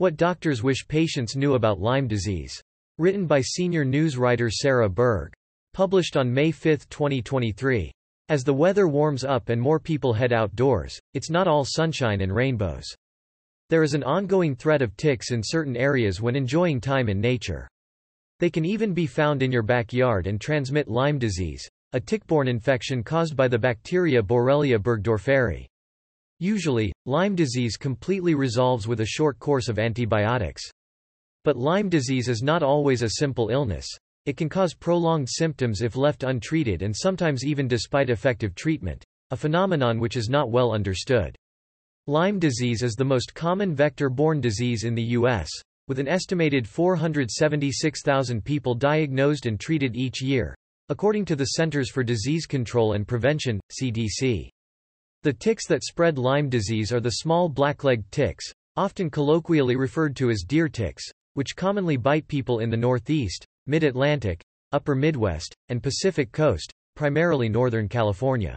What doctors wish patients knew about Lyme disease. Written by senior news writer Sarah Berg. Published on May 5, 2023. As the weather warms up and more people head outdoors, it's not all sunshine and rainbows. There is an ongoing threat of ticks in certain areas when enjoying time in nature. They can even be found in your backyard and transmit Lyme disease, a tick-borne infection caused by the bacteria Borrelia burgdorferi. Usually, Lyme disease completely resolves with a short course of antibiotics. But Lyme disease is not always a simple illness. It can cause prolonged symptoms if left untreated and sometimes even despite effective treatment, a phenomenon which is not well understood. Lyme disease is the most common vector-borne disease in the U.S., with an estimated 476,000 people diagnosed and treated each year, according to the Centers for Disease Control and Prevention, CDC. The ticks that spread Lyme disease are the small black-legged ticks, often colloquially referred to as deer ticks, which commonly bite people in the Northeast, Mid-Atlantic, Upper Midwest, and Pacific Coast, primarily Northern California.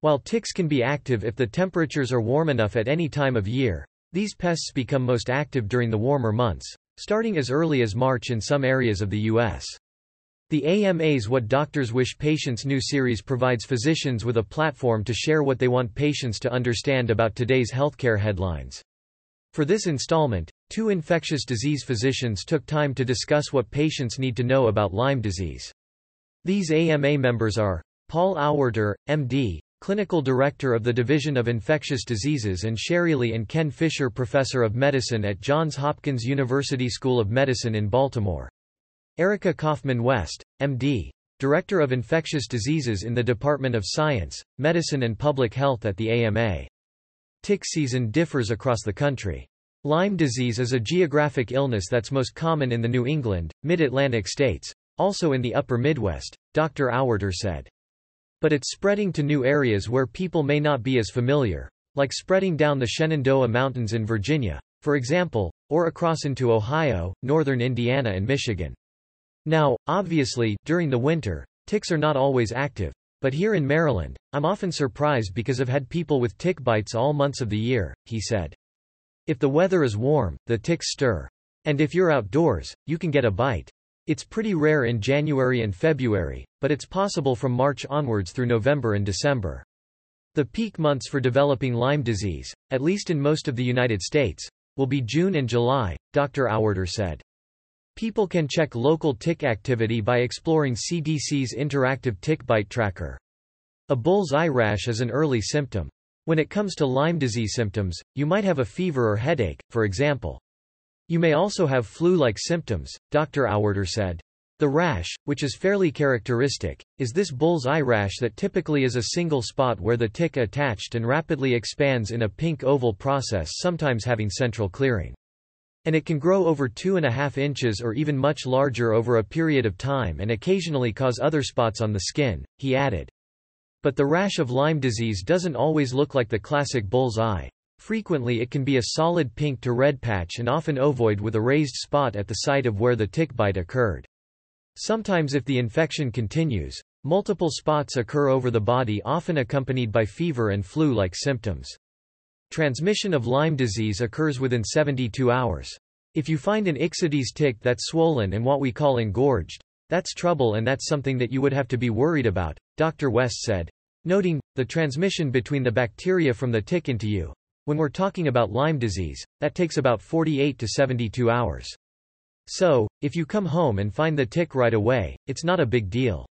While ticks can be active if the temperatures are warm enough at any time of year, these pests become most active during the warmer months, starting as early as March in some areas of the U.S. The AMA's What Doctors Wish Patients Knew series provides physicians with a platform to share what they want patients to understand about today's healthcare headlines. For this installment, two infectious disease physicians took time to discuss what patients need to know about Lyme disease. These AMA members are Paul Auwaerter, MD, Clinical Director of the Division of Infectious Diseases and Sherrilyn and Ken Fisher Professor of Medicine at Johns Hopkins University School of Medicine in Baltimore. Erica Kaufman West, MD, Director of Infectious Diseases in the Department of Science, Medicine and Public Health at the AMA. Tick season differs across the country. Lyme disease is a geographic illness that's most common in the New England, Mid-Atlantic states, also in the upper Midwest, Dr. Auwaerter said. But it's spreading to new areas where people may not be as familiar, like spreading down the Shenandoah Mountains in Virginia, for example, or across into Ohio, northern Indiana and Michigan. Now, obviously, during the winter, ticks are not always active. But here in Maryland, I'm often surprised because I've had people with tick bites all months of the year, he said. If the weather is warm, the ticks stir. And if you're outdoors, you can get a bite. It's pretty rare in January and February, but it's possible from March onwards through November and December. The peak months for developing Lyme disease, at least in most of the United States, will be June and July, Dr. Auwaerter said. People can check local tick activity by exploring CDC's interactive tick bite tracker. A bull's eye rash is an early symptom. When it comes to Lyme disease symptoms, you might have a fever or headache, for example. You may also have flu-like symptoms, Dr. Auwaerter said. The rash, which is fairly characteristic, is this bull's eye rash that typically is a single spot where the tick attached and rapidly expands in a pink oval process sometimes having central clearing. And it can grow over two and a half inches or even much larger over a period of time and occasionally cause other spots on the skin, he added. But the rash of Lyme disease doesn't always look like the classic bull's eye. Frequently it can be a solid pink to red patch and often ovoid with a raised spot at the site of where the tick bite occurred. Sometimes if the infection continues, multiple spots occur over the body often accompanied by fever and flu-like symptoms. Transmission of Lyme disease occurs within 72 hours. If you find an Ixodes tick that's swollen and what we call engorged, that's trouble and that's something that you would have to be worried about, Dr. West said. Noting, the transmission between the bacteria from the tick into you. When we're talking about Lyme disease, that takes about 48 to 72 hours. So, if you come home and find the tick right away, it's not a big deal.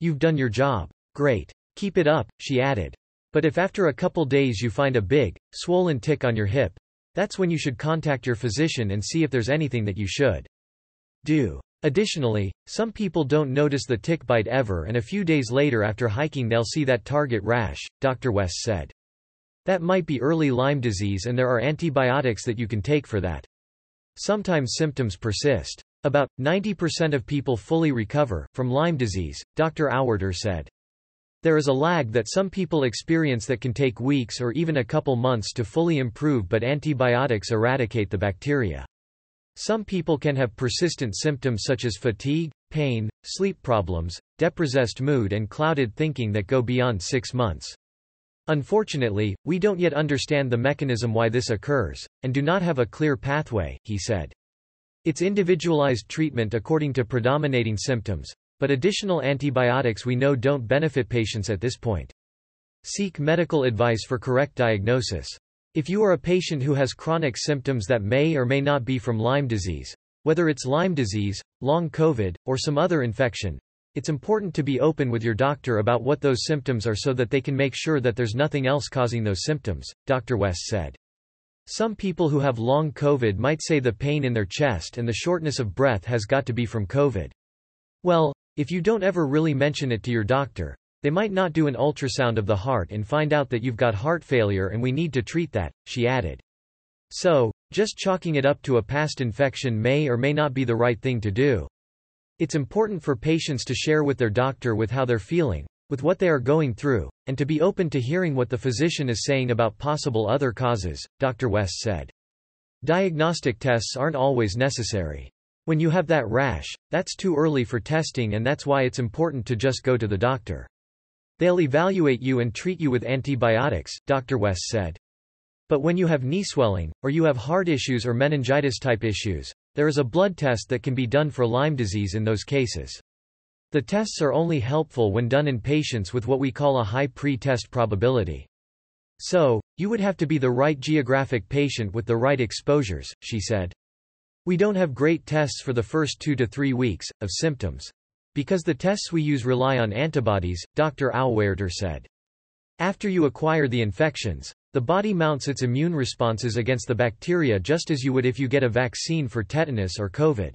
You've done your job. Great. Keep it up, she added. But if after a couple days you find a big, swollen tick on your hip, that's when you should contact your physician and see if there's anything that you should do. Additionally, some people don't notice the tick bite ever and a few days later after hiking they'll see that target rash, Dr. West said. That might be early Lyme disease and there are antibiotics that you can take for that. Sometimes symptoms persist. About 90% of people fully recover from Lyme disease, Dr. Auwaerter said. There is a lag that some people experience that can take weeks or even a couple months to fully improve but antibiotics eradicate the bacteria. Some people can have persistent symptoms such as fatigue, pain, sleep problems, depressed mood and clouded thinking that go beyond six months. Unfortunately, we don't yet understand the mechanism why this occurs, and do not have a clear pathway, he said. It's individualized treatment according to predominating symptoms, but additional antibiotics we know don't benefit patients at this point. Seek medical advice for correct diagnosis. If you are a patient who has chronic symptoms that may or may not be from Lyme disease, whether it's Lyme disease, long COVID, or some other infection, it's important to be open with your doctor about what those symptoms are so that they can make sure that there's nothing else causing those symptoms, Dr. West said. Some people who have long COVID might say the pain in their chest and the shortness of breath has got to be from COVID. Well, if you don't ever really mention it to your doctor, they might not do an ultrasound of the heart and find out that you've got heart failure and we need to treat that, she added. So, just chalking it up to a past infection may or may not be the right thing to do. It's important for patients to share with their doctor with how they're feeling, with what they are going through, and to be open to hearing what the physician is saying about possible other causes, Dr. West said. Diagnostic tests aren't always necessary. When you have that rash, that's too early for testing and that's why it's important to just go to the doctor. They'll evaluate you and treat you with antibiotics, Dr. West said. But when you have knee swelling, or you have heart issues or meningitis type issues, there is a blood test that can be done for Lyme disease in those cases. The tests are only helpful when done in patients with what we call a high pre-test probability. So, you would have to be the right geographic patient with the right exposures, she said. We don't have great tests for the first two to three weeks, of symptoms. Because the tests we use rely on antibodies, Dr. Auwaerter said. After you acquire the infections, the body mounts its immune responses against the bacteria just as you would if you get a vaccine for tetanus or COVID.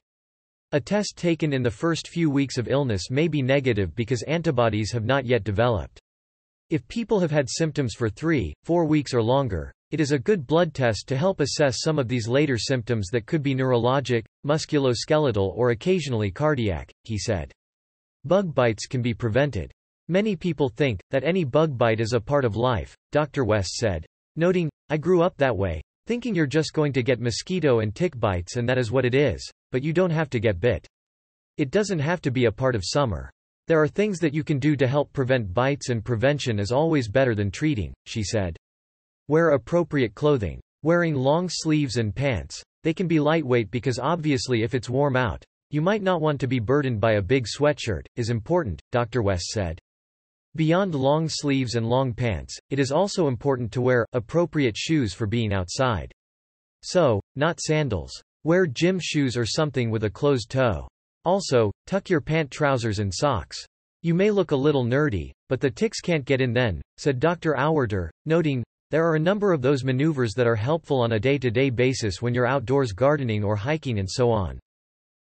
A test taken in the first few weeks of illness may be negative because antibodies have not yet developed. If people have had symptoms for three, four weeks or longer, it is a good blood test to help assess some of these later symptoms that could be neurologic, musculoskeletal or occasionally cardiac, he said. Bug bites can be prevented. Many people think that any bug bite is a part of life, Dr. West said. Noting, I grew up that way, thinking you're just going to get mosquito and tick bites and that is what it is, but you don't have to get bit. It doesn't have to be a part of summer. There are things that you can do to help prevent bites and prevention is always better than treating, she said. Wear appropriate clothing. Wearing long sleeves and pants. They can be lightweight because obviously if it's warm out, you might not want to be burdened by a big sweatshirt, is important, Dr. West said. Beyond long sleeves and long pants, it is also important to wear appropriate shoes for being outside. So, not sandals. Wear gym shoes or something with a closed toe. Also, tuck your pant trousers and socks. You may look a little nerdy, but the ticks can't get in then, said Dr. Auwaerter, noting, there are a number of those maneuvers that are helpful on a day-to-day -day basis when you're outdoors gardening or hiking and so on.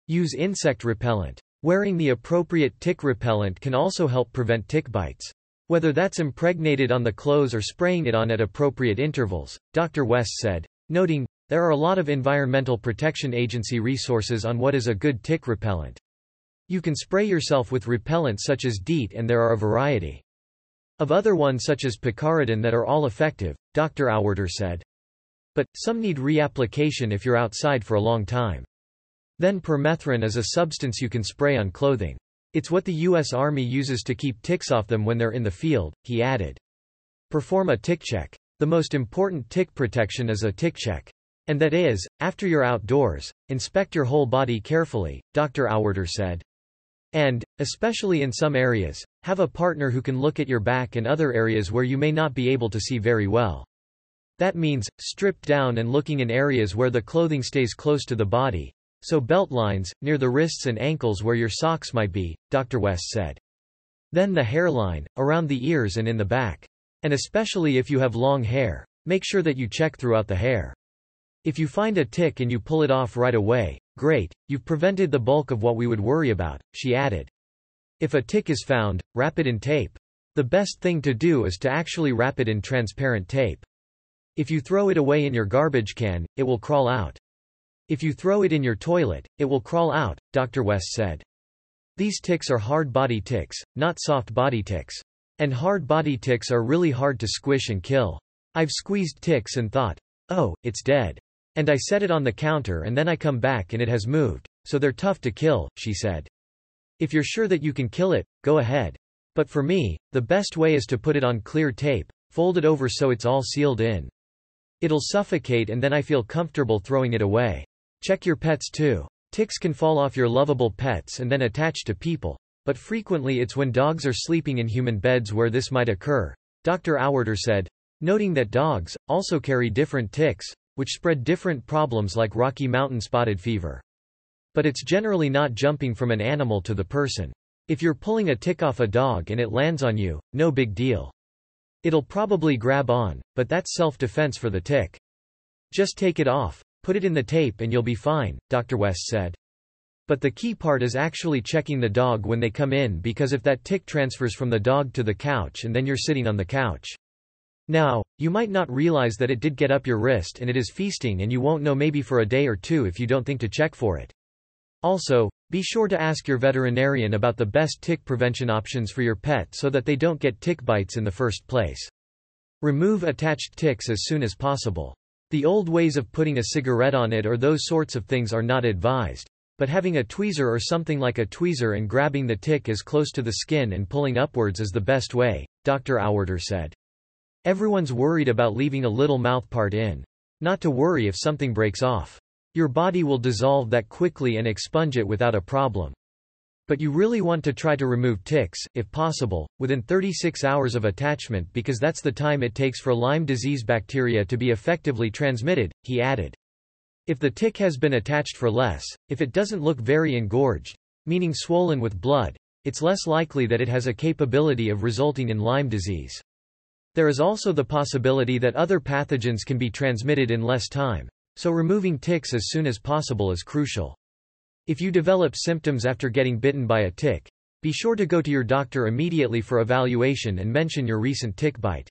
Use insect repellent. Wearing the appropriate tick repellent can also help prevent tick bites. Whether that's impregnated on the clothes or spraying it on at appropriate intervals, Dr. West said, noting, there are a lot of Environmental Protection Agency resources on what is a good tick repellent. You can spray yourself with repellent such as DEET and there are a variety of other ones such as picaridin that are all effective, Dr. Auwaerter said. But, some need reapplication if you're outside for a long time. Then permethrin is a substance you can spray on clothing. It's what the U.S. Army uses to keep ticks off them when they're in the field, he added. Perform a tick check. The most important tick protection is a tick check. And that is, after you're outdoors, inspect your whole body carefully, Dr. Auwaerter said. And, especially in some areas, have a partner who can look at your back and other areas where you may not be able to see very well. That means, stripped down and looking in areas where the clothing stays close to the body, so belt lines, near the wrists and ankles where your socks might be, Dr. West said. Then the hairline, around the ears and in the back. And especially if you have long hair, make sure that you check throughout the hair. If you find a tick and you pull it off right away, great, you've prevented the bulk of what we would worry about, she added. If a tick is found, wrap it in tape. The best thing to do is to actually wrap it in transparent tape. If you throw it away in your garbage can, it will crawl out. If you throw it in your toilet, it will crawl out, Dr. West said. These ticks are hard body ticks, not soft body ticks. And hard body ticks are really hard to squish and kill. I've squeezed ticks and thought, oh, it's dead. And I set it on the counter and then I come back and it has moved, so they're tough to kill, she said. If you're sure that you can kill it, go ahead. But for me, the best way is to put it on clear tape, fold it over so it's all sealed in. It'll suffocate and then I feel comfortable throwing it away. Check your pets too. Ticks can fall off your lovable pets and then attach to people. But frequently it's when dogs are sleeping in human beds where this might occur, Dr. Auwaerter said, noting that dogs, also carry different ticks, which spread different problems like Rocky Mountain spotted fever. But it's generally not jumping from an animal to the person. If you're pulling a tick off a dog and it lands on you, no big deal. It'll probably grab on, but that's self-defense for the tick. Just take it off, put it in the tape and you'll be fine, Dr. West said. But the key part is actually checking the dog when they come in because if that tick transfers from the dog to the couch and then you're sitting on the couch. Now, you might not realize that it did get up your wrist and it is feasting and you won't know maybe for a day or two if you don't think to check for it. Also, be sure to ask your veterinarian about the best tick prevention options for your pet so that they don't get tick bites in the first place. Remove attached ticks as soon as possible. The old ways of putting a cigarette on it or those sorts of things are not advised. But having a tweezer or something like a tweezer and grabbing the tick as close to the skin and pulling upwards is the best way, Dr. Auwaerter said. Everyone's worried about leaving a little mouthpart in. Not to worry if something breaks off. Your body will dissolve that quickly and expunge it without a problem. But you really want to try to remove ticks, if possible, within 36 hours of attachment because that's the time it takes for Lyme disease bacteria to be effectively transmitted, he added. If the tick has been attached for less, if it doesn't look very engorged, meaning swollen with blood, it's less likely that it has a capability of resulting in Lyme disease. There is also the possibility that other pathogens can be transmitted in less time, so removing ticks as soon as possible is crucial. If you develop symptoms after getting bitten by a tick, be sure to go to your doctor immediately for evaluation and mention your recent tick bite.